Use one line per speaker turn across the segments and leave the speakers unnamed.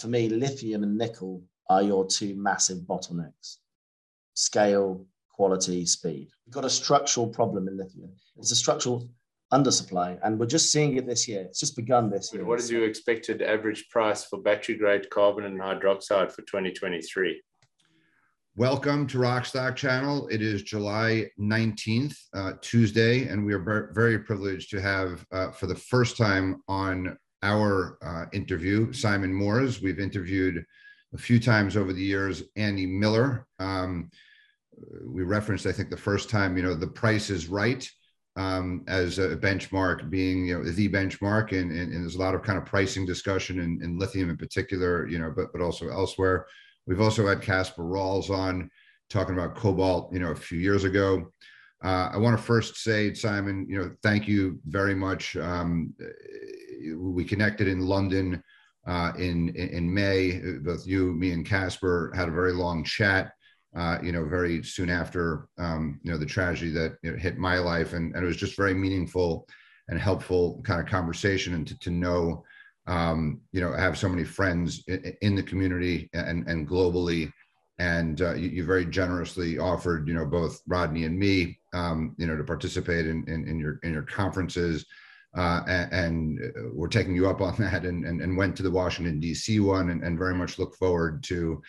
for me, lithium and nickel are your two massive bottlenecks scale, quality, speed. We've got a structural problem in lithium. It's a structural undersupply, and we're just seeing it this year. It's just begun this year.
What is your expected average price for battery grade carbon and hydroxide for 2023?
Welcome to Rockstock Channel. It is July 19th, uh, Tuesday, and we are very privileged to have, uh, for the first time on our uh, interview, Simon Moores. We've interviewed a few times over the years Andy Miller. Um, we referenced, I think, the first time, you know, the price is right um, as a benchmark being, you know, the benchmark. And, and, and there's a lot of kind of pricing discussion in, in, lithium in particular, you know, but, but also elsewhere. We've also had Caspar Rawles on talking about cobalt, you know, a few years ago. Uh, I want to first say, Simon, you know, thank you very much. Um, we connected in London uh, in, in May. Both you, me, and Caspar had a very long chat. Uh, you know, very soon after um, you know the tragedy that you know, hit my life, and, and it was just very meaningful and helpful kind of conversation, and to, to know, um, you know, have so many friends in, the community and and globally, and uh, you, you, very generously offered, you know, both Rodney and me, um, you know, to participate in, in, in your in your conferences uh, and, and, uh, we're taking you up on that and, and, and went to the Washington DC one and, and very much look forward to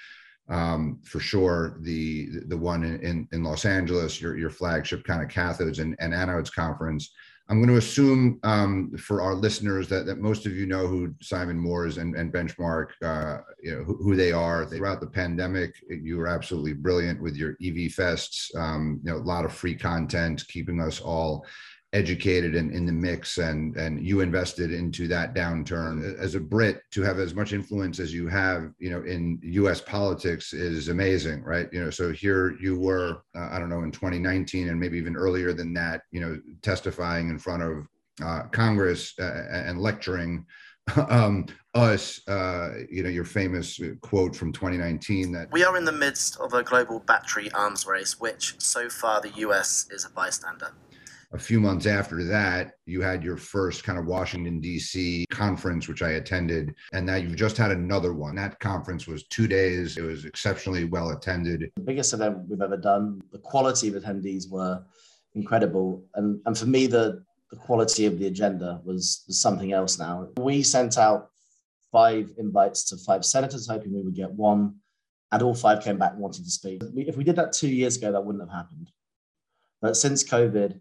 um, for sure the the one in, in Los Angeles, your your flagship kind of cathodes and, and anodes conference. I'm going to assume um, for our listeners that, that most of you know who Simon Moores and, and Benchmark, uh, you know, who, who, they are. Throughout the pandemic, you were absolutely brilliant with your EV fests. Um, you know, a lot of free content, keeping us all educated and in the mix and and you invested into that downturn. As a brit to have as much influence as you have you know in us politics is amazing right? You know so here you were uh, i don't know in 2019 and maybe even earlier than that you know testifying in front of uh, congress uh, and lecturing um, us, uh, you know, your famous quote from 2019 that
we are in the midst of a global battery arms race, which so far the US is a bystander
a few months after that, you had your first kind of Washington, D.C. conference, which I attended. And now you've just had another one. That conference was two days. It was exceptionally well attended.
The biggest event we've ever done. The quality of attendees were incredible. And, and for me, the, the quality of the agenda was, was something else now. We sent out five invites to five senators, hoping we would get one. And all five came back wanting to speak. If we did that two years ago, that wouldn't have happened. But since COVID,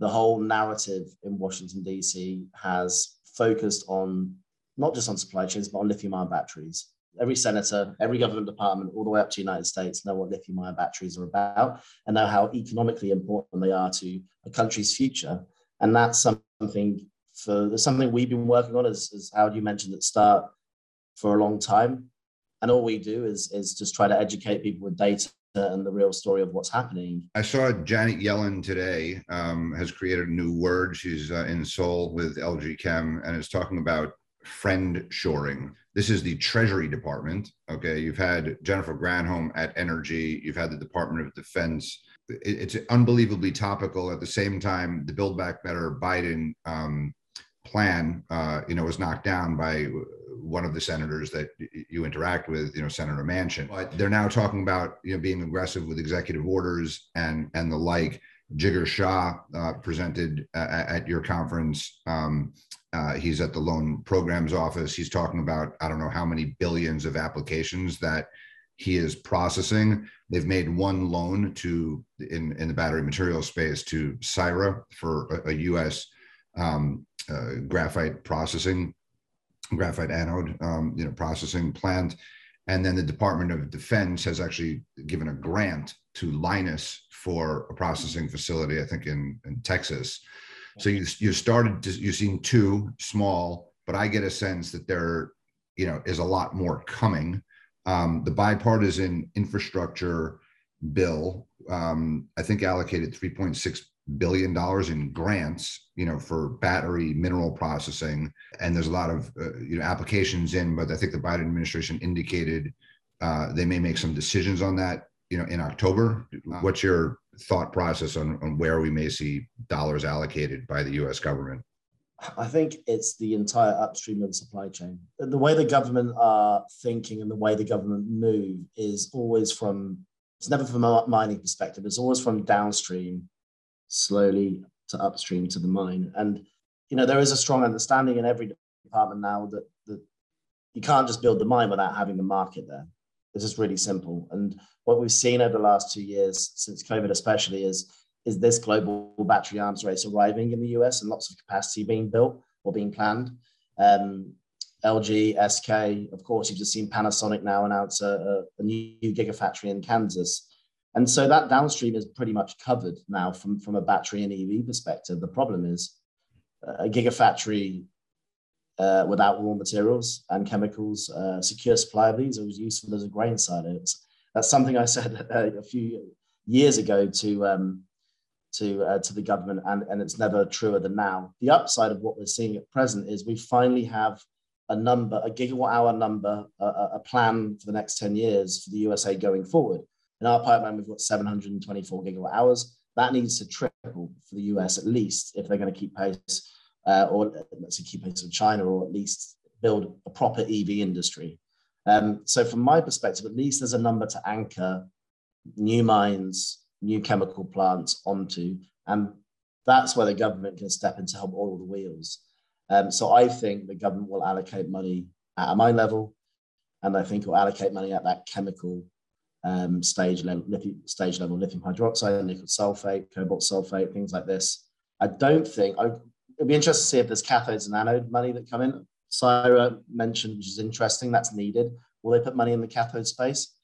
the whole narrative in Washington, D.C. has focused on not just on supply chains, but on lithium ion batteries. Every senator, every government department, all the way up to the United States, know what lithium ion batteries are about and know how economically important they are to a country's future. And that's something for something we've been working on, as, as Howard you mentioned at start, for a long time. And all we do is, is just try to educate people with data and the real story of what's happening.
I saw Janet Yellen today um, has created a new word. She's uh, in Seoul with LG Chem and is talking about friend shoring. This is the Treasury Department. Okay, you've had Jennifer Granholm at Energy. You've had the Department of Defense. It's unbelievably topical. At the same time, the Build Back Better Biden um, plan, uh, you know, was knocked down by one of the senators that you interact with, you know, Senator Manchin. But they're now talking about you know being aggressive with executive orders and and the like. Jigar Shah uh, presented at, at your conference. Um, uh, he's at the loan programs office. He's talking about I don't know how many billions of applications that he is processing. They've made one loan to in in the battery material space to Syrah for a, a U.S. Um, uh, graphite processing graphite anode, um, you know, processing plant. And then the Department of Defense has actually given a grant to Lynas for a processing facility, I think in, in Texas. So you, you started, to, you've seen two small, but I get a sense that there, you know, is a lot more coming. Um, the bipartisan infrastructure bill, um, I think allocated 3.6 billion dollars in grants you know for battery mineral processing. And there's a lot of uh, you know applications in but i think the biden administration indicated uh, they may make some decisions on that you know in october. What's your thought process on, on where we may see dollars allocated by the us government?
I think it's the entire upstream of the supply chain. The way the government are thinking and the way the government move is always from, it's never from a mining perspective, it's always from downstream, slowly to upstream to the mine. And, you know, there is a strong understanding in every department now that, that you can't just build the mine without having the market there. It's just really simple. And what we've seen over the last two years, since COVID especially, is is this global battery arms race arriving in the US and lots of capacity being built or being planned. Um, LG, SK, of course, you've just seen Panasonic now announce a, a, new gigafactory in Kansas. And so that downstream is pretty much covered now from, from a battery and EV perspective. The problem is a gigafactory uh, without raw materials and chemicals, uh, secure supply of these are as useful as a grain silo. That's something I said a few years ago to um, to uh, to the government, and, and it's never truer than now. The upside of what we're seeing at present is we finally have a number, a gigawatt hour number, a, a plan for the next 10 years for the USA going forward. In our pipeline, we've got 724 gigawatt hours. That needs to triple for the US at least if they're going to keep pace, uh, or let's say keep pace with China, or at least build a proper EV industry. Um, so, from my perspective, at least there's a number to anchor new mines, new chemical plants onto. And that's where the government can step in to help oil the wheels. Um, so I think the government will allocate money at a mine level, and I think it will allocate money at that chemical um, stage level, lithium, stage level, lithium hydroxide, nickel sulfate, cobalt sulfate, things like this. I don't think I, it'd be interesting to see if there's cathodes and anode money that come in. Syrah mentioned, which is interesting. That's needed. Will they put money in the cathode space?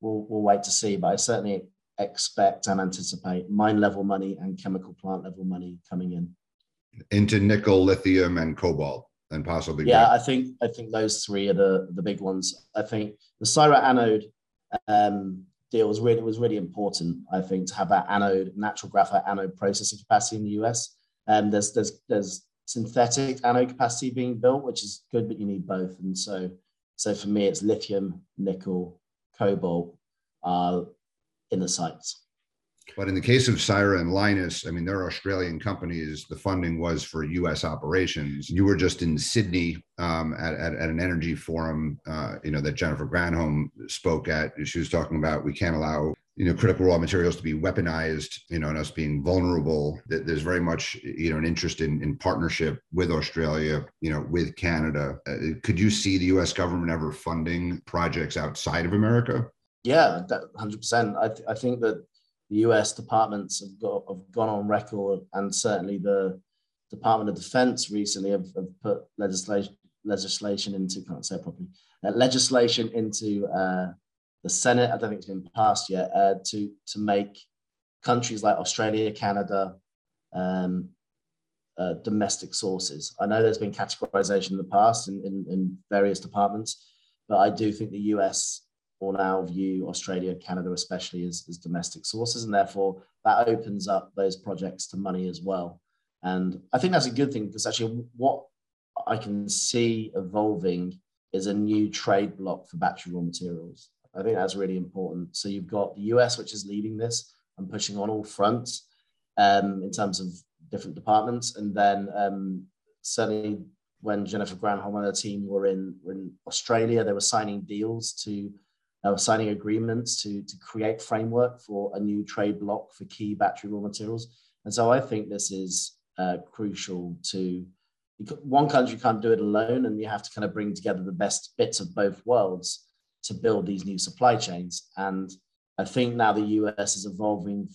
We'll, we'll wait to see. But I certainly expect and anticipate mine level money and chemical plant level money coming in
into nickel, lithium, and cobalt, and possibly.
Yeah, I think I think those three are the the big ones. I think the Syrah anode um, deal was really was really important. I think to have that anode, natural graphite anode processing capacity in the US. Um, there's there's there's synthetic anode capacity being built, which is good, but you need both. And so so for me, it's lithium, nickel, cobalt are in the sights.
But in the case of Syrah and Lynas, I mean, they're Australian companies. The funding was for U.S. operations. You were just in Sydney um, at, at, at, an energy forum, uh, you know, that Jennifer Granholm spoke at. She was talking about we can't allow you know critical raw materials to be weaponized you know and us being vulnerable there's very much you know an interest in, in partnership with australia you know with canada uh, could you see the us government ever funding projects outside of america
yeah, hundred percent. I th- I think that the U.S. departments have got have gone on record, and certainly the Department of Defense recently have, have put legislation legislation into can't say properly uh, legislation into uh, the Senate. I don't think it's been passed yet uh, to to make countries like Australia, Canada, um, uh, domestic sources. I know there's been categorization in the past in, in, in various departments, but I do think the US will now view Australia, Canada, especially as, as domestic sources. And therefore, that opens up those projects to money as well. And I think that's a good thing because actually, what I can see evolving is a new trade bloc for battery raw materials. I think that's really important. So you've got the US, which is leading this and pushing on all fronts um, in terms of different departments. And then um, certainly when Jennifer Granholm and her team were in, were in Australia, they were signing deals to uh, signing agreements to, to create framework for a new trade bloc for key battery raw materials. And so I think this is uh, crucial to one country can't do it alone, and you have to kind of bring together the best bits of both worlds to build these new supply chains. And I think now the US is evolving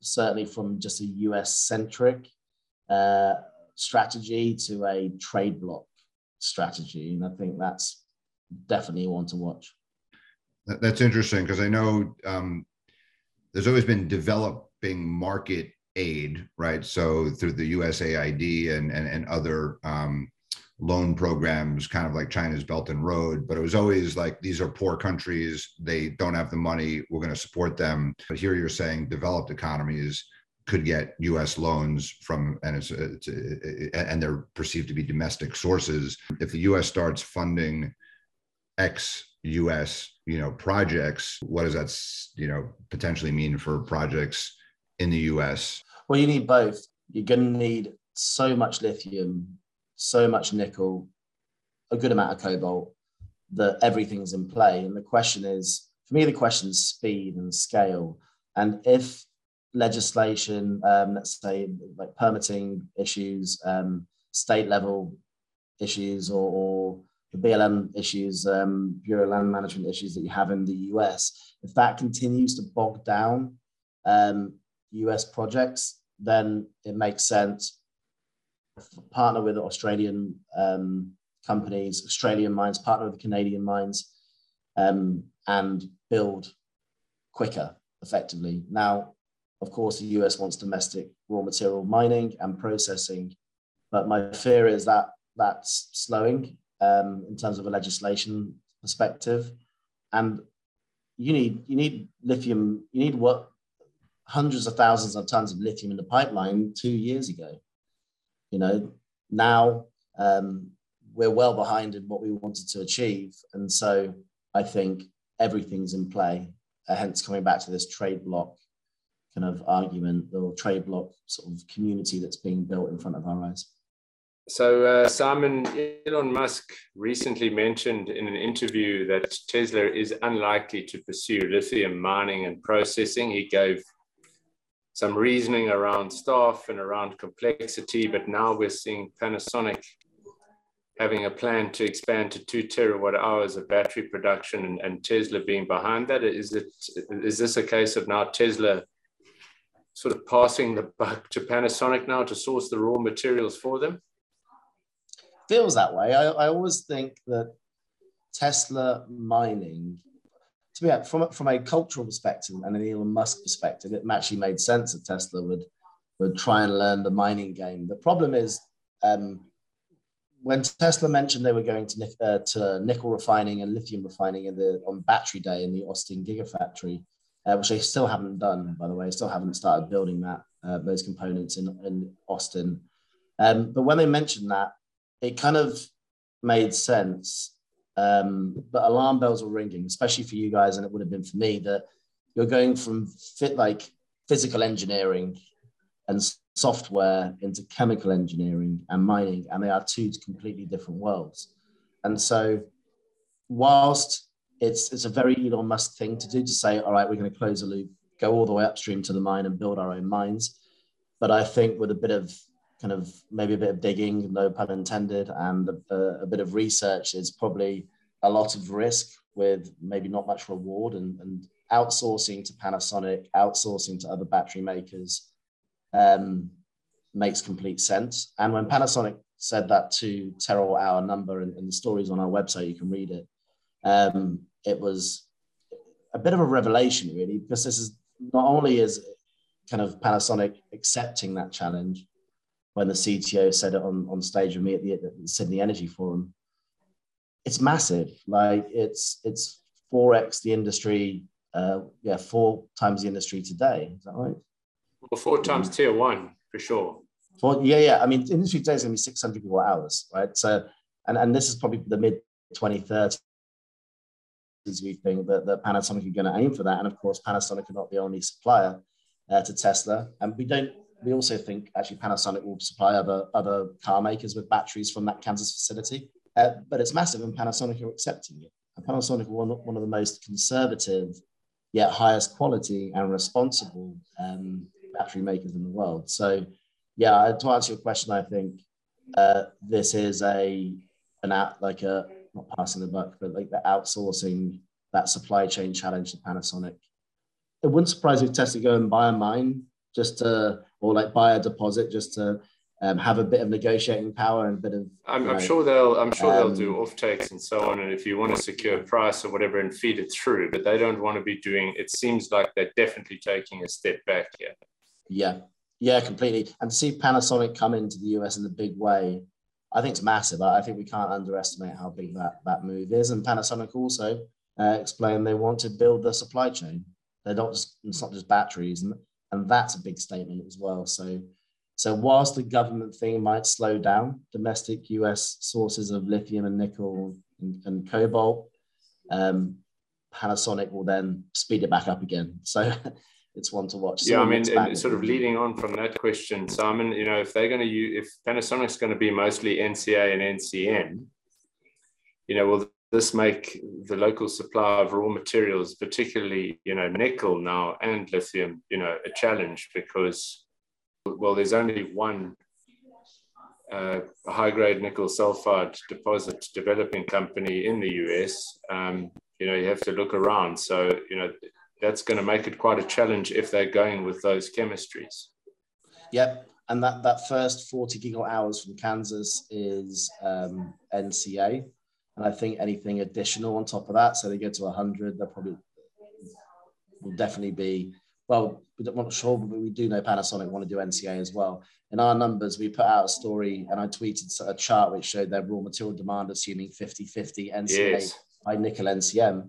certainly from just a US centric uh, strategy to a trade bloc strategy. And I think that's definitely one to watch.
That's interesting because I know um, there's always been developing market aid, right? So through the USAID and and, and other um, loan programs, kind of like China's Belt and Road, but it was always like these are poor countries, they don't have the money, we're going to support them. But here you're saying developed economies could get U.S. loans from, and it's, it's and they're perceived to be domestic sources. If the U.S. starts funding X U.S. you know projects. What does that you know potentially mean for projects in the U.S.?
Well, you need both. You're going to need so much lithium so much nickel, a good amount of cobalt, that everything's in play. And the question is, for me, the question is speed and scale. And if legislation, um, let's say like permitting issues, um, state level issues, or, or the BLM issues, um, Bureau Land Management issues that you have in the US, if that continues to bog down um, US projects, then it makes sense partner with Australian um, companies, Australian mines, partner with Canadian mines, um, and build quicker effectively. Now, of course, the US wants domestic raw material mining and processing, but my fear is that that's slowing um, in terms of a legislation perspective. And you need you need lithium, you need what hundreds of thousands of tons of lithium in the pipeline two years ago. You know, now um, we're well behind in what we wanted to achieve. And so I think everything's in play, uh, hence coming back to this trade bloc kind of argument or trade bloc sort of community that's being built in front of our eyes.
So, uh, Simon, Elon Musk recently mentioned in an interview that Tesla is unlikely to pursue lithium mining and processing. He gave some reasoning around staff and around complexity, but now we're seeing Panasonic having a plan to expand to two terawatt hours of battery production and, and Tesla being behind that. Is it is this a case of now Tesla sort of passing the buck to Panasonic now to source the raw materials for them?
Feels that way. I, I always think that Tesla mining, to be from from a cultural perspective and an Elon Musk perspective, it actually made sense that Tesla would would try and learn the mining game. The problem is um, when Tesla mentioned they were going to, uh, to nickel refining and lithium refining in the on Battery Day in the Austin Gigafactory, uh, which they still haven't done, by the way, still haven't started building that uh, those components in in Austin. Um, but when they mentioned that, it kind of made sense. Um, but alarm bells were ringing, especially for you guys, and it would have been for me that you're going from fit like physical engineering and software into chemical engineering and mining, and they are two completely different worlds. And so, whilst it's it's a very Elon Musk thing to do to say, all right, we're going to close a loop, go all the way upstream to the mine and build our own mines. But I think with a bit of kind of maybe a bit of digging, no pun intended, and a, a, bit of research is probably a lot of risk with maybe not much reward and, and outsourcing to Panasonic, outsourcing to other battery makers um, makes complete sense. And when Panasonic said that two terawatt hour number and, and the stories on our website, you can read it. Um, it was a bit of a revelation, really, because this is not only is kind of Panasonic accepting that challenge, when the CTO said it on, on stage with me at the, at the Sydney Energy Forum. It's massive. Like it's it's four x the industry. Uh, yeah, four times the industry today. Is that right?
Well, four times tier one for sure.
Four, yeah, yeah. I mean, industry today is going to be 600 gigawatt hours, right? So, and, and this is probably the mid 2030s we think that, that Panasonic are going to aim for that. And of course, Panasonic are not the only supplier uh, to Tesla. And we don't we also think actually Panasonic will supply other other car makers with batteries from that Kansas facility. Uh, but it's massive, and Panasonic are accepting it. And Panasonic are one, one of the most conservative, yet highest quality and responsible um, battery makers in the world. So, yeah, to answer your question, I think uh, this is a an out like a not passing the buck, but like the outsourcing that supply chain challenge to Panasonic. It wouldn't surprise me if Tesla go and buy a mine just to, or like buy a deposit just to um, have a bit of negotiating power and a bit of.
I'm, I'm sure they'll. I'm sure um, they'll do off takes and so on. And if you want to secure price or whatever and feed it through, but they don't want to be doing. It seems like they're definitely taking a step back here.
Yeah, yeah, completely. And to see Panasonic come into the US in a big way, I think it's massive. I think we can't underestimate how big that that move is. And Panasonic also uh, explained they want to build the supply chain. They're not just it's not just batteries, and and that's a big statement as well. So, so whilst the government thing might slow down domestic US sources of lithium and nickel and, and cobalt, um, Panasonic will then speed it back up again. So, it's one to watch.
yeah, I mean, sort of leading on from that question, Simon, you know, if they're going to use, if Panasonic's going to be mostly NCA and NCM, you know, will this make the local supply of raw materials, particularly, you know, nickel now and lithium, you know, a challenge because, well, there's only one uh, high grade nickel sulfide deposit developing company in the US. Um, you know, you have to look around. So, you know, that's going to make it quite a challenge if they're going with those chemistries.
Yep. And that, that first 40 gigawatt hours from Kansas is um, NCA. And I think anything additional on top of that, so they go to 100, they'll probably will definitely be, well, we're not sure, but we do know Panasonic want to do NCA as well. In our numbers, we put out a story and I tweeted a chart which showed their raw material demand assuming 50 50 NCA yes. by nickel NCM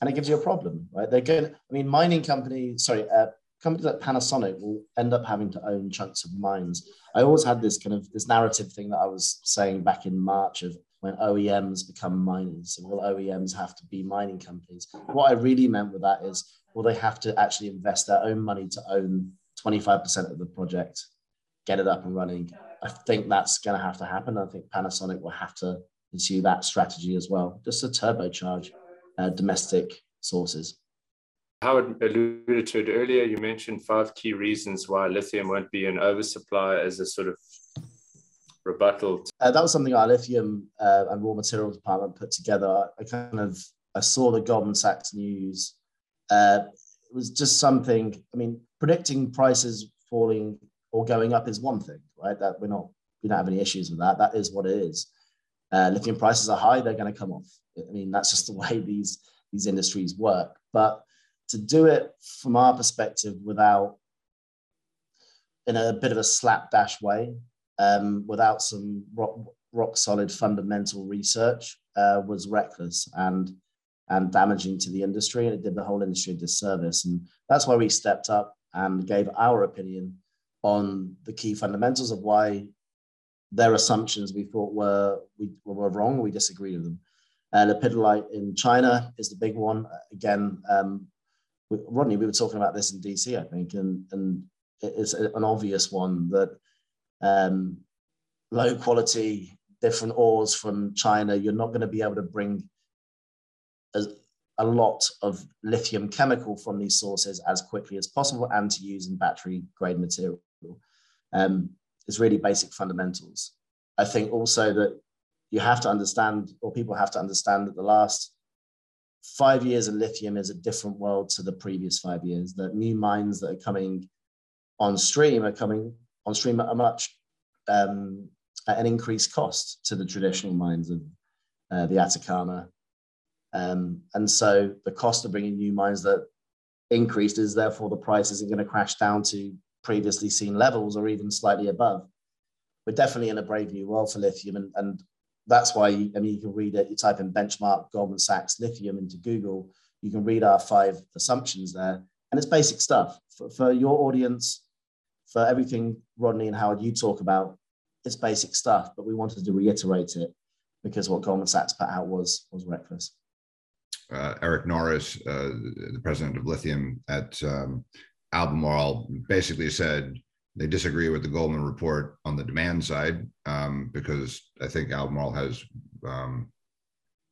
and it gives you a problem, right? They're going. I mean, mining companies, sorry, uh, companies like Panasonic will end up having to own chunks of mines. I always had this kind of this narrative thing that I was saying back in March of when OEMs become miners. So will OEMs have to be mining companies? What I really meant with that is, will they have to actually invest their own money to own 25% of the project, get it up and running? I think that's going to have to happen. I think Panasonic will have to pursue that strategy as well, just to turbocharge uh, domestic sources.
Howard alluded to it earlier. You mentioned five key reasons why lithium won't be an oversupply as a sort of rebuttal.
Uh, that was something our lithium uh, and raw material department put together. I kind of I saw the Goldman Sachs news. Uh, it was just something. I mean, predicting prices falling or going up is one thing, right? That we're not we don't have any issues with that. That is what it is. Uh, lithium prices are high; they're going to come off. I mean, that's just the way these these industries work. But to do it from our perspective without, in a bit of a slapdash way, um, without some rock, rock solid fundamental research, uh, was reckless and and damaging to the industry, and it did the whole industry a disservice. And that's why we stepped up and gave our opinion on the key fundamentals of why their assumptions we thought were we were wrong. We disagreed with them. Uh, lepidolite in China is the big one. Again, um, Rodney, we were talking about this in DC, I think, and, and it's an obvious one that um, low quality, different ores from China, you're not going to be able to bring a, a lot of lithium chemical from these sources as quickly as possible and to use in battery grade material. Um, it's really basic fundamentals. I think also that you have to understand, or people have to understand, that the last five years of lithium is a different world to the previous five years. That new mines that are coming on stream are coming on stream at a much um, at an increased cost to the traditional mines of uh, the Atacama. Um, and so the cost of bringing new mines that increased is therefore the price isn't going to crash down to previously seen levels or even slightly above. We're definitely in a brave new world for lithium, and, and that's why you, I mean you can read it. You type in benchmark Goldman Sachs lithium into Google. You can read our five assumptions there, and it's basic stuff for, for your audience, for everything Rodney and Howard you talk about. It's basic stuff, but we wanted to reiterate it because what Goldman Sachs put out was was reckless.
Uh, Eric Norris, uh, the president of Lithium at um, Albemarle, basically said they disagree with the Goldman report on the demand side um, because I think Albemarle has um,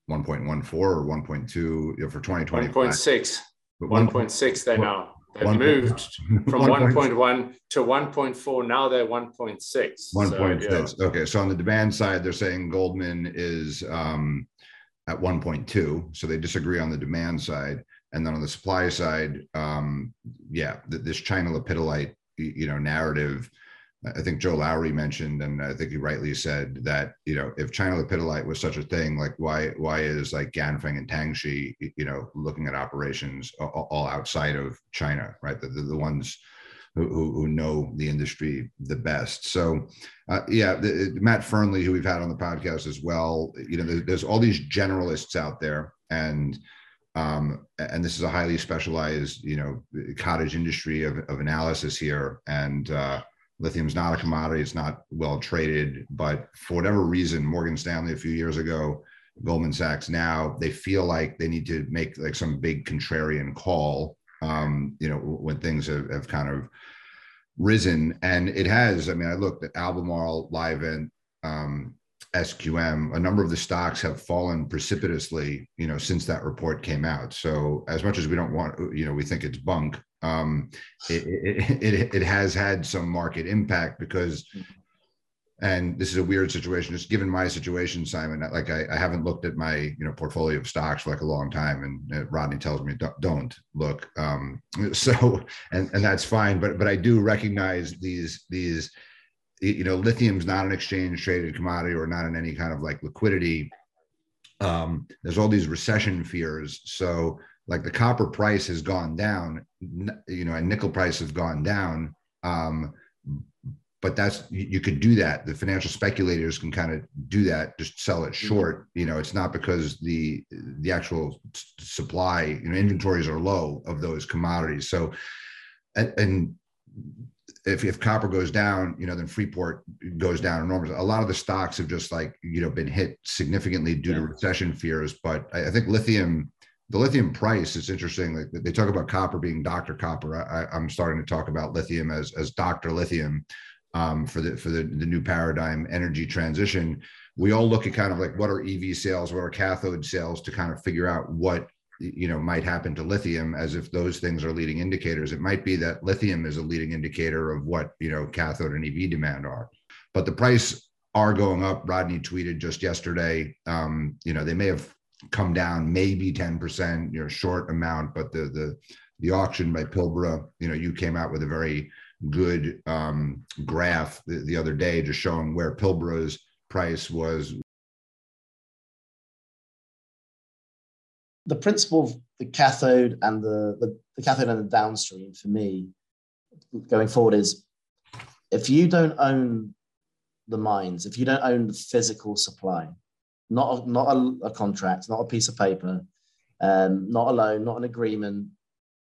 1.14 or 1.2 you know, for 2020.
1.6. 1.6 they now. They've 1. moved from 1.1 to 1.4. Now they're 1.6.
1.6. So, yeah. Okay. So on the demand side, they're saying Goldman is um, at 1.2. So they disagree on the demand side. And then on the supply side, um, yeah, this China lepidolite you know narrative I think Joe Lowry mentioned, and I think he rightly said that you know if China lepidolite was such a thing, like why why is like Ganfeng and Tianqi you know looking at operations all, outside of China, right? The, the, the ones who, who, know the industry the best. So uh, yeah, the, Matt Fernley, who we've had on the podcast as well, you know, there's, there's all these generalists out there, and um, and this is a highly specialized, you know, cottage industry of, of analysis here. And uh, lithium is not a commodity; it's not well traded. But for whatever reason, Morgan Stanley a few years ago, Goldman Sachs now, they feel like they need to make like some big contrarian call um, you know, when things have, have kind of risen. And it has, I mean, I looked at Albemarle, Livent, um, SQM, a number of the stocks have fallen precipitously, you know, since that report came out. So as much as we don't want, you know, we think it's bunk, um, it, it, it, it has had some market impact because and this is a weird situation just given my situation simon like I, I, haven't looked at my you know portfolio of stocks for like a long time and uh, rodney tells me don't, don't look. Um, so and and that's fine but but i do recognize these these you know lithium's not an exchange traded commodity or not in any kind of like liquidity. Um, there's all these recession fears so like the copper price has gone down you know and nickel price has gone down um, but that's you could do that the financial speculators can kind of do that just sell it mm-hmm. short you know it's not because the the actual supply you know inventories are low of those commodities so and, and if, if copper goes down you know then freeport goes down enormously a lot of the stocks have just like you know been hit significantly due yeah. to recession fears but I, I think lithium the lithium price is interesting. Like they talk about copper being Dr. Copper. I, am starting to talk about lithium as as Dr. Lithium um, for the for the, the new paradigm energy transition we all look at kind of like what are ev sales what are cathode sales to kind of figure out what you know might happen to lithium as if those things are leading indicators it might be that lithium is a leading indicator of what you know cathode and ev demand are but the price are going up rodney tweeted just yesterday um, you know they may have come down maybe 10% you know short amount but the the the auction by pilbara you know you came out with a very good um, graph the, the other day, just showing where Pilbara's price was.
The principle of the cathode and the, the, the cathode and the downstream for me going forward is if you don't own the mines, if you don't own the physical supply, not a, not a, a contract, not a piece of paper, um, not a loan, not an agreement,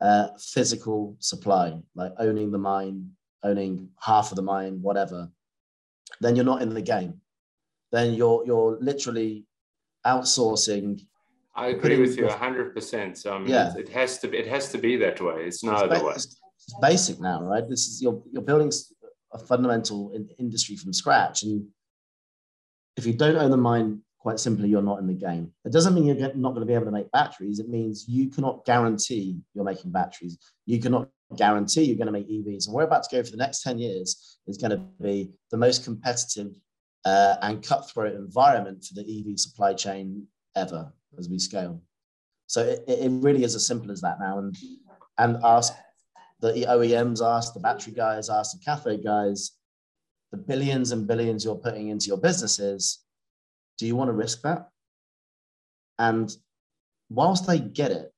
uh, physical supply, like owning the mine, owning half of the mine, whatever, then you're not in the game. Then you're you're literally outsourcing.
I agree with you hundred percent. So I mean, yeah. it has to be, it has to be that way. It's no it's other way. It's
basic now, right? This is you're you're building a fundamental in, industry from scratch, and if you don't own the mine quite simply you're not in the game. It doesn't mean you're not going to be able to make batteries. It means you cannot guarantee you're making batteries. You cannot guarantee you're going to make EVs. And we're about to go for the next 10 years is going to be the most competitive uh, and cutthroat environment for the EV supply chain ever as we scale. So it, it really is as simple as that now. And, and ask the OEMs, ask the battery guys, ask the cathode guys, the billions and billions you're putting into your businesses do you want to risk that? And whilst they get it,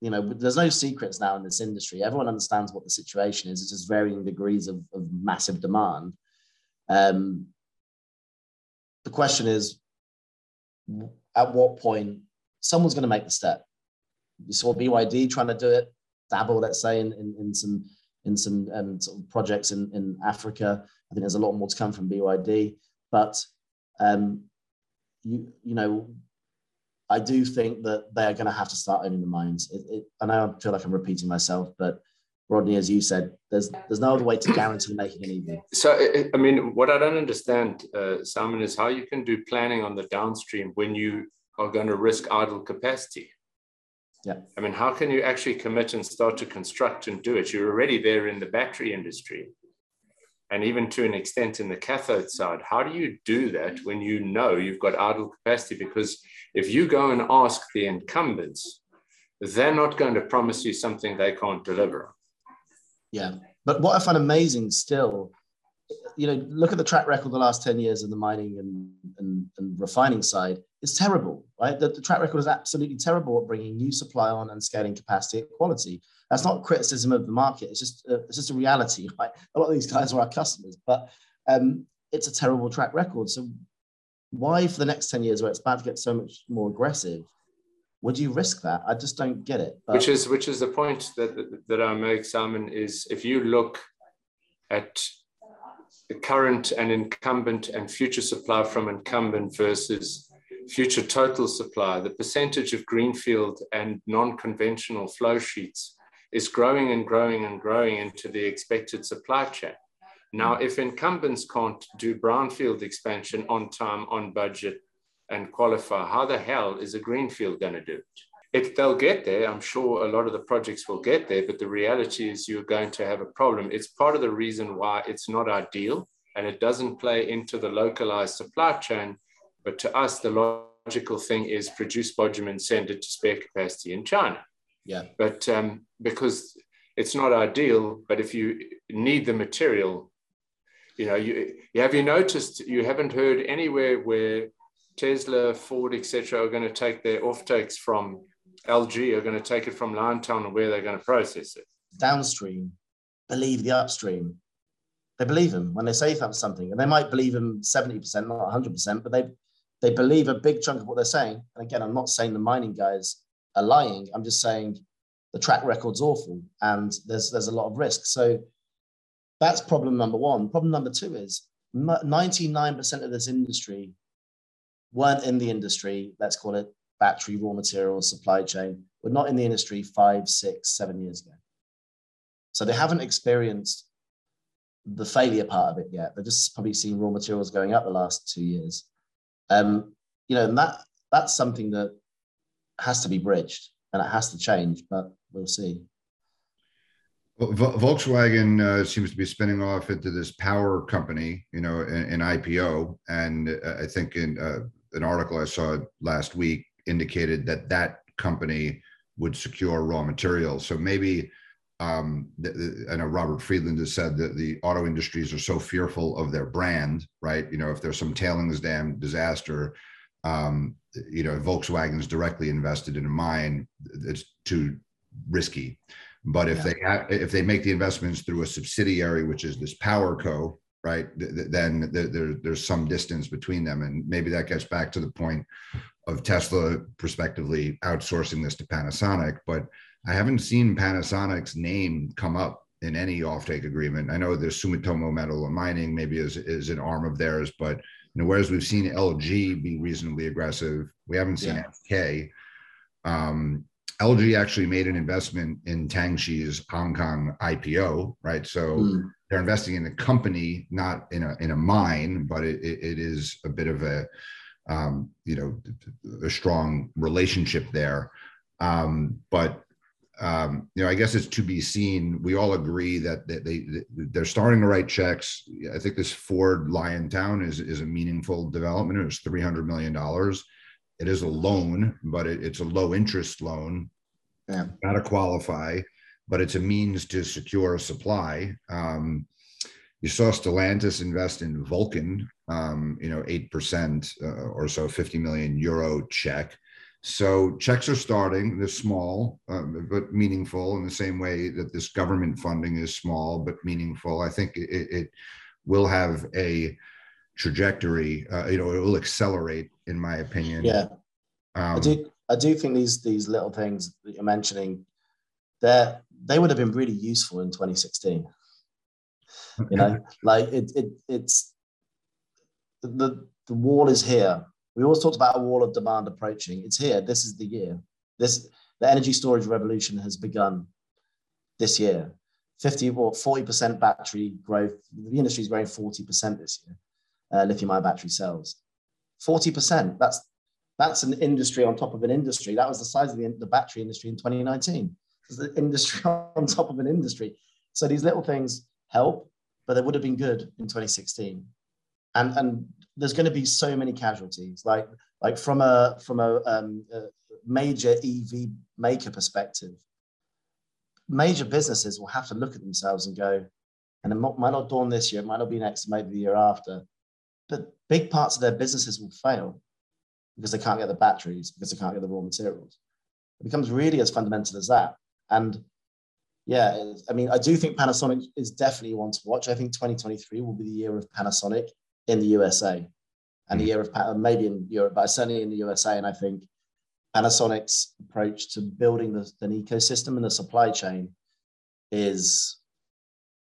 you know, there's no secrets now in this industry. Everyone understands what the situation is. It's just varying degrees of, of massive demand. Um, the question is, at what point someone's going to make the step? You saw BYD trying to do it, dabble, let's say, in, in, in some in some um, sort of projects in, in Africa. I think there's a lot more to come from BYD, but um, you you know, I do think that they are going to have to start owning the mines. It, it, I know I feel like I'm repeating myself, but Rodney, as you said, there's there's no other way to guarantee making an EV.
So, I mean, what I don't understand, uh, Simon, is how you can do planning on the downstream when you are going to risk idle capacity.
Yeah.
I mean, how can you actually commit and start to construct and do it? You're already there in the battery industry and even to an extent in the cathode side. How do you do that when you know you've got idle capacity? Because if you go and ask the incumbents, they're not going to promise you something they can't deliver. On.
Yeah. But what I find amazing still, you know, look at the track record the last 10 years in the mining and, and, and refining side. It's terrible, right? The, the track record is absolutely terrible at bringing new supply on and scaling capacity at quality. That's not criticism of the market. It's just uh, it's just a reality. Right? A lot of these guys are our customers, but um, it's a terrible track record. So why for the next 10 years where it's about to get so much more aggressive would you risk that i just don't get it
but... which is which is the point that that i make simon is if you look at the current and incumbent and future supply from incumbent versus future total supply the percentage of greenfield and non-conventional flow sheets is growing and growing and growing into the expected supply chain. Now, mm. if incumbents can't do brownfield expansion on time, on budget, and qualify, how the hell is a greenfield going to do it? If they'll get there, I'm sure a lot of the projects will get there, but the reality is you're going to have a problem. It's part of the reason why it's not ideal and it doesn't play into the localized supply chain. But to us, the logical thing is produce spodumene, send it to spare capacity in China.
Yeah.
But um, because it's not ideal, but if you need the material, you know, you, you have you noticed you haven't heard anywhere where Tesla, Ford, etc., are going to take their offtakes from LG are going to take it from Liontown and where they're going to process it.
Downstream, believe the upstream. They believe them when they say something, and they might believe them 70%, not 100%, but they they believe a big chunk of what they're saying. And again, I'm not saying the mining guys are lying. I'm just saying the track record's awful and there's there's a lot of risk. So that's problem number one. Problem number two is 99% of this industry weren't in the industry, let's call it battery raw materials supply chain were not in the industry five, six, seven years ago. So they haven't experienced the failure part of it yet. They've just probably seen raw materials going up the last two years. Um, you know, and that that's something that has to be bridged and it has to change, but we'll see.
Volkswagen uh, seems to be spinning off into this power company, you know, an, IPO, and uh, I think in uh, an article I saw last week, indicated that that company would secure raw materials. So maybe um, the, the, I know Robert Friedland has said that the auto industries are so fearful of their brand, right? You know, if there's some tailings dam disaster, um, you know, Volkswagen's directly invested in a mine, it's too risky. But if yeah. they ha- if they make the investments through a subsidiary, which is this Power Co, right? Th- then th- there, there's some distance between them, and maybe that gets back to the point of Tesla prospectively outsourcing this to Panasonic, but I haven't seen Panasonic's name come up in any offtake agreement. I know there's Sumitomo Metal and Mining maybe is, is an arm of theirs, but you know, whereas we've seen LG be reasonably aggressive, we haven't seen yeah. SK. Um, LG actually made an investment in Tianqi's Hong Kong IPO, right? So mm. they're investing in the company, not in a in a mine, but it, it, it is a bit of a um, you know, a strong relationship there. Um, but um, you know, I guess it's to be seen. We all agree that, that they they're starting to write checks. I think this Ford Liontown is is a meaningful development. It was three hundred million dollars. It is a loan, but it, it's a low interest loan. Yeah. Got to qualify, but it's a means to secure a supply. Um, you saw Stellantis invest in Vulcan, um, you know, 8% uh, or so, 50 million euro check. So checks are starting. They're small, um, but meaningful in the same way that this government funding is small, but meaningful. I think it, it will have a trajectory. Uh, you know, it will accelerate, in my opinion.
Yeah, um, I do. I do think these these little things that you're mentioning, they they would have been really useful in 2016 you know like it, it it's the the wall is here we always talked about a wall of demand approaching. It's here. This is the year. This the energy storage revolution has begun this year. 50 or 40% battery growth. The industry is growing 40% this year uh, lithium ion battery cells. 40% that's that's an industry on top of an industry. That was the size of the, the battery industry in 2019 it's the industry on top of an industry. So these little things help but they would have been good in 2016. And and there's going to be so many casualties, like like from a from a, um, a major EV maker perspective. Major businesses will have to look at themselves and go, and it might not dawn this year, it might not be next, maybe the year after, but big parts of their businesses will fail because they can't get the batteries, because they can't get the raw materials. It becomes really as fundamental as that. And yeah, I mean, I do think Panasonic is definitely one to watch. I think 2023 will be the year of Panasonic in the USA and the hmm. year of maybe in Europe, but certainly in the USA. And I think Panasonic's approach to building the, an ecosystem and the supply chain is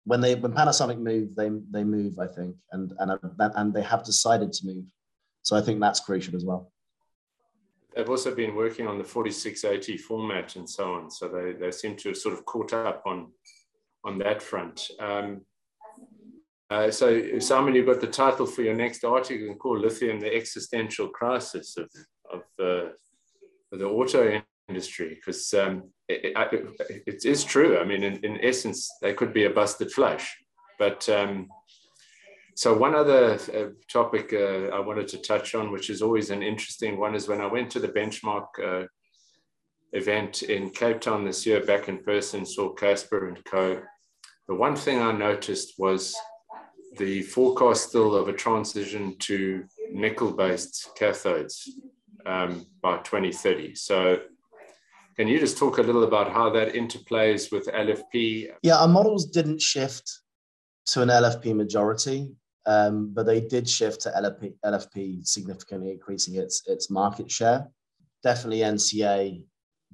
when they when Panasonic move, they they move. I think, and and and they have decided to move. So I think that's crucial as well.
they've also been working on the 4680 format and so on. So they, they seem to have sort of caught up on, on that front. Um, uh, so Simon, you've got the title for your next article called Lithium, the Existential Crisis of, of uh, the auto industry, because um, it, it, it is true. I mean, in, in essence, they could be a busted flush. But um, so one other uh, topic uh, I wanted to touch on, which is always an interesting one, is when I went to the benchmark uh, event in Cape Town this year, back in person, saw Caspar and Co. The one thing I noticed was the forecast still of a transition to nickel-based cathodes um, by 2030. So can you just talk a little about how that interplays with LFP?
Yeah, our models didn't shift to an LFP majority. Um, but they did shift to LFP, LFP, significantly increasing its its market share. Definitely NCA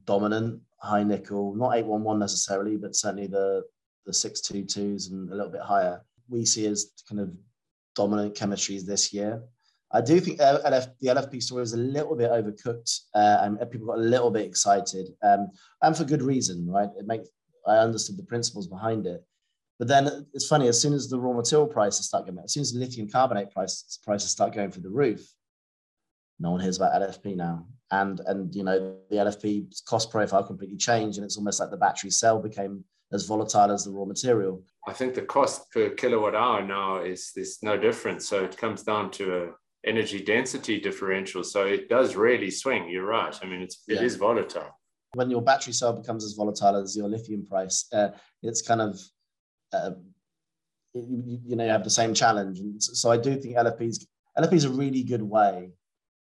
dominant, high nickel, not 811 necessarily, but certainly the the 622s and a little bit higher. We see as kind of dominant chemistries this year. I do think LF, the LFP story is a little bit overcooked, uh, and people got a little bit excited, um, and for good reason, right? It makes I understood the principles behind it, but then it's funny, as soon as the raw material prices start going, as soon as the lithium carbonate price, prices start going through the roof, no one hears about LFP now. And and you know the LFP cost profile completely changed, and it's almost like the battery cell became as volatile as the raw material.
I think the cost per kilowatt hour now is is no different. So it comes down to a energy density differential. So it does really swing. You're right. I mean, it's it yeah. is volatile.
When your battery cell becomes as volatile as your lithium price, uh, it's kind of uh, you, you, know you have the same challenge. And so I do think LFP's LFP is a really good way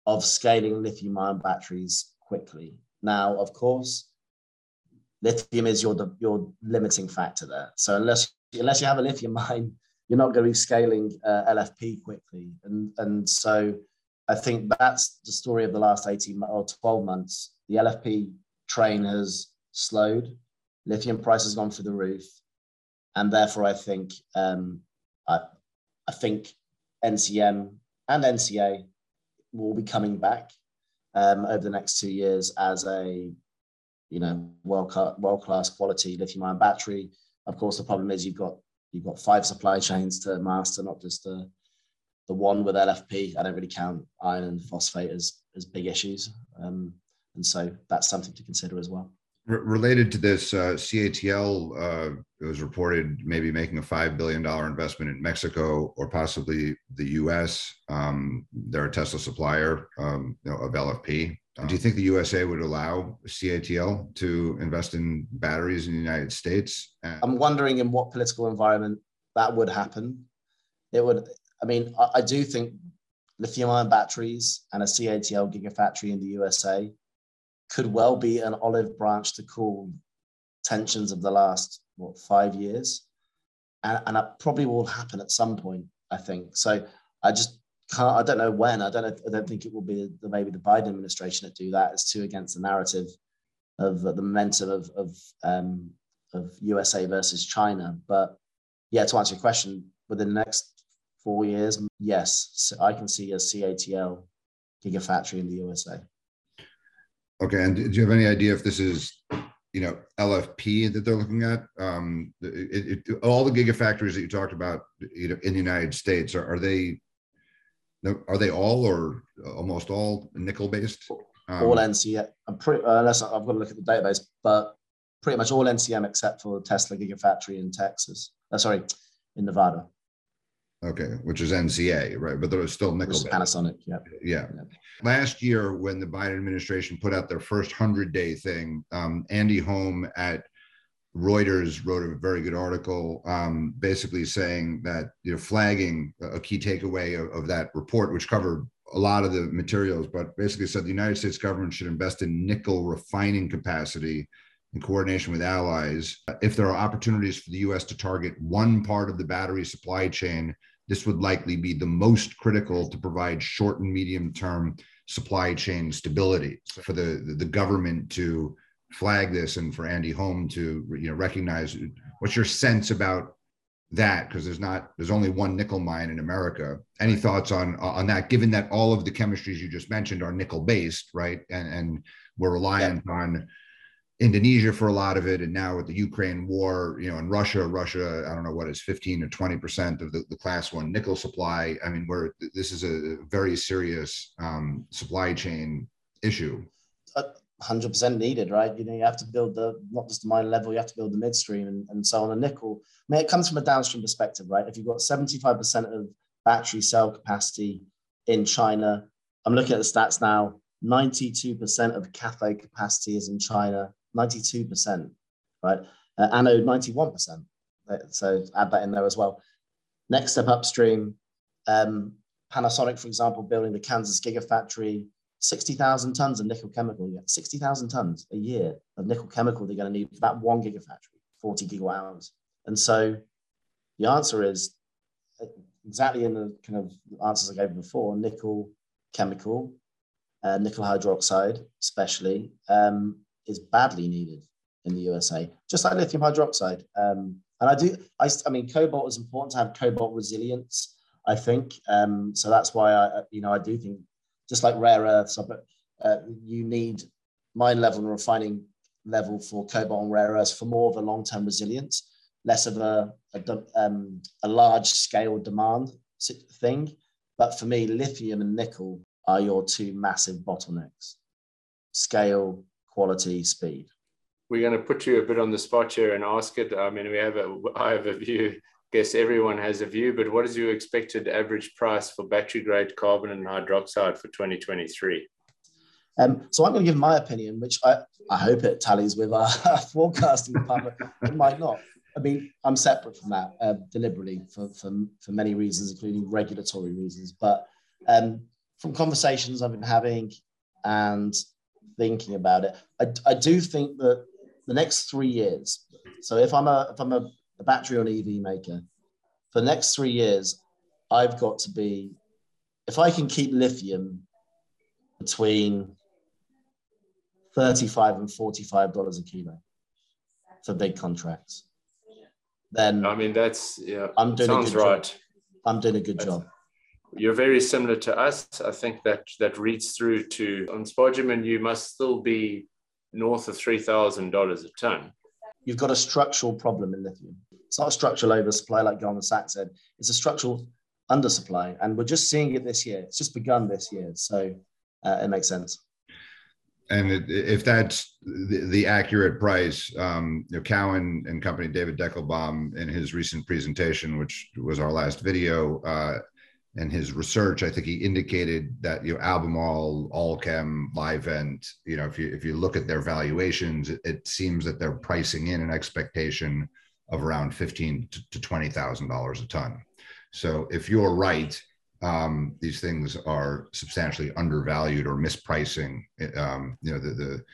of scaling lithium ion batteries quickly. Now, of course, lithium is your your limiting factor there. So unless unless you have a lithium mine, you're not going to be scaling uh, LFP quickly. And and so I think that's the story of the last 18 or 12 months. The LFP train has slowed. Lithium price has gone through the roof and therefore I think um, I, I think NCM and NCA will be coming back um, over the next two years as a you know world world class quality lithium ion battery. Of course, the problem is you've got you've got five supply chains to master, not just the the one with LFP. I don't really count iron and phosphate as as big issues, um, and so that's something to consider as well
related to this, uh, CATL uh, was reported maybe making a $5 billion investment in Mexico or possibly the US. Um, they're a Tesla supplier um, you know, of LFP. Um, do you think the USA would allow CATL to invest in batteries in the United States?
And- I'm wondering in what political environment that would happen. It would, I mean, I, I do think lithium ion batteries and a CATL gigafactory in the USA could well be an olive branch to cool tensions of the last what five years, and, and that probably will happen at some point. I think so. I just can't. I don't know when. I don't. Know, I don't think it will be the, maybe the Biden administration that do that. It's too against the narrative of the momentum of of um, of USA versus China. But yeah, to answer your question, within the next four years, yes, I can see a CATL gigafactory in the USA.
Okay, and do you have any idea if this is, you know, LFP that they're looking at? Um, it, it, all the gigafactories that you talked about, you know, in the United States, are, are they, are they all or almost all nickel based?
Um, all NCM. Pretty uh, unless I've got to look at the database, but pretty much all NCM except for the Tesla Gigafactory in Texas. Uh, sorry, in Nevada.
Okay, which is NCA, right? But there was still nickel.
Panasonic, yeah.
yeah. yeah. Last year, when the Biden administration put out their first hundred day thing, um, Andy Home at Reuters wrote a very good article, um, basically saying that you know flagging a key takeaway of, of that report, which covered a lot of the materials, but basically said the United States government should invest in nickel refining capacity in coordination with allies. If there are opportunities for the US to target one part of the battery supply chain this would likely be the most critical to provide short and medium term supply chain stability so for the, the government to flag this and for Andy Home to you know recognize what's your sense about that because there's not there's only one nickel mine in America. Any thoughts on on that? Given that all of the chemistries you just mentioned are nickel based, right, and and we're reliant yeah. on Indonesia for a lot of it, and now with the Ukraine war, you know, in Russia, Russia, I don't know what is 15 or 20 percent of the, the class one nickel supply. I mean, we're this is a very serious um, supply chain issue.
Hundred percent needed, right? You know, you have to build the not just the mine level, you have to build the midstream and, and so on. A nickel, I mean, it comes from a downstream perspective, right? If you've got 75 percent of battery cell capacity in China, I'm looking at the stats now. 92% of cathode capacity is in China. 92%, right? Uh, anode, 91%. Uh, so add that in there as well. Next step upstream, um, Panasonic, for example, building the Kansas Gigafactory, 60,000 tons of nickel chemical. Yeah, 60,000 tons a year of nickel chemical they're going to need for that one gigafactory, 40 gigawatt hours. And so the answer is uh, exactly in the kind of answers I gave before nickel chemical, uh, nickel hydroxide, especially, um, is badly needed in the USA, just like lithium hydroxide. Um, and I do, I, I mean, cobalt is important to have cobalt resilience, I think. Um, so that's why I, you know, I do think, just like rare earths, uh, you need mine level and refining level for cobalt and rare earths for more of a long-term resilience, less of a, a, um, a large scale demand thing. But for me, lithium and nickel are your two massive bottlenecks scale quality, speed.
We're going to put you a bit on the spot here and ask it. I mean, we have a, I have a view. I guess everyone has a view, but what is your expected average price for battery grade carbon and hydroxide for 2023?
Um, so I'm going to give my opinion, which I, I hope it tallies with our forecasting department. it might not. I mean, I'm separate from that uh, deliberately for, for, for many reasons, including regulatory reasons. But um, from conversations I've been having and thinking about it. I, I do think that the next three years. So if I'm a if I'm a, a battery on EV maker, for the next three years, I've got to be if I can keep lithium between 35 and 45 dollars a kilo for big contracts then
i mean that's yeah i'm doing sounds right
job. i'm doing a good that's, job
you're very similar to us. I think that that reads through to on spodumene, you must still be north of three thousand dollars a ton.
You've got a structural problem in lithium. It's not a structural oversupply like Goldman Sachs said. It's a structural undersupply, and we're just seeing it this year. It's just begun this year, so uh, it makes sense.
And if that's the, the accurate price, um, you know, Cowen and company, David Deckelbaum, in his recent presentation, which was our last video, uh, and his research, I think he indicated that you know Albemarle, Allkem, Livent, you know, if you if you look at their valuations, it, seems that they're pricing in an expectation of around fifteen to, to twenty thousand dollars a ton. So if you're right, um, these things are substantially undervalued or mispricing. Um, you know, the the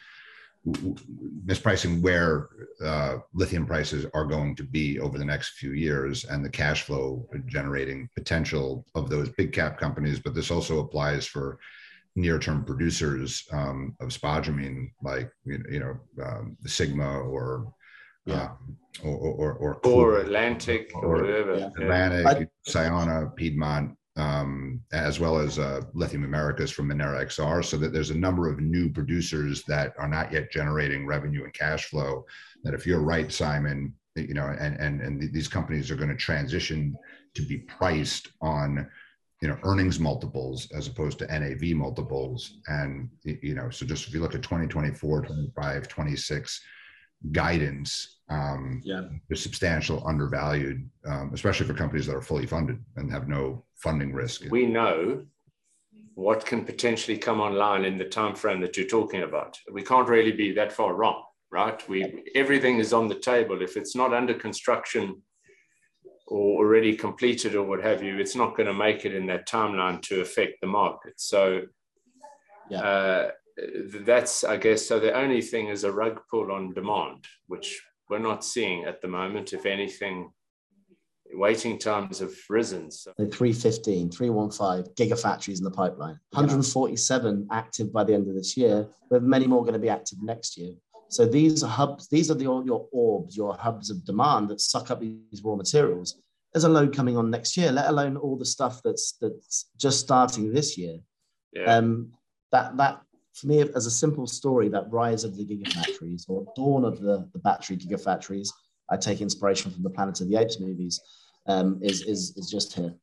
mispricing where uh, lithium prices are going to be over the next few years and the cash flow generating potential of those big cap companies. But this also applies for near term producers um, of spodumene, like you know um, Sigma or. Yeah. Um, or, or, or,
or, Atlantic or, or whatever.
Atlantic, yeah. Sayona, Piedmont, um, as well as uh, Lithium Americas from Minera XR, so that there's a number of new producers that are not yet generating revenue and cash flow. That if you're right, Simon, you know, and and and these companies are going to transition to be priced on you know earnings multiples as opposed to nav multiples and you know so just if you look at 2024 25 26 guidance um, yeah. is substantial undervalued, um, especially for companies that are fully funded and have no funding risk.
We know what can potentially come online in the time frame that you're talking about. We can't really be that far wrong, right? We everything is on the table. If it's not under construction or already completed or what have you, it's not going to make it in that timeline to affect the market. So yeah. uh, that's, I guess, so the only thing is a rug pull on demand, which we're not seeing at the moment. If anything, waiting times have risen. So.
315, 315 gigafactories in the pipeline, 147 active by the end of this year, with many more going to be active next year. So these are hubs, these are the, your orbs, your hubs of demand that suck up these raw materials. There's a load coming on next year, let alone all the stuff that's that's just starting this year. Yeah. Um, that that for me, as a simple story, that rise of the gigafactories or dawn of the, the battery gigafactories, I take inspiration from the Planet of the Apes movies, um, is, is, is just here.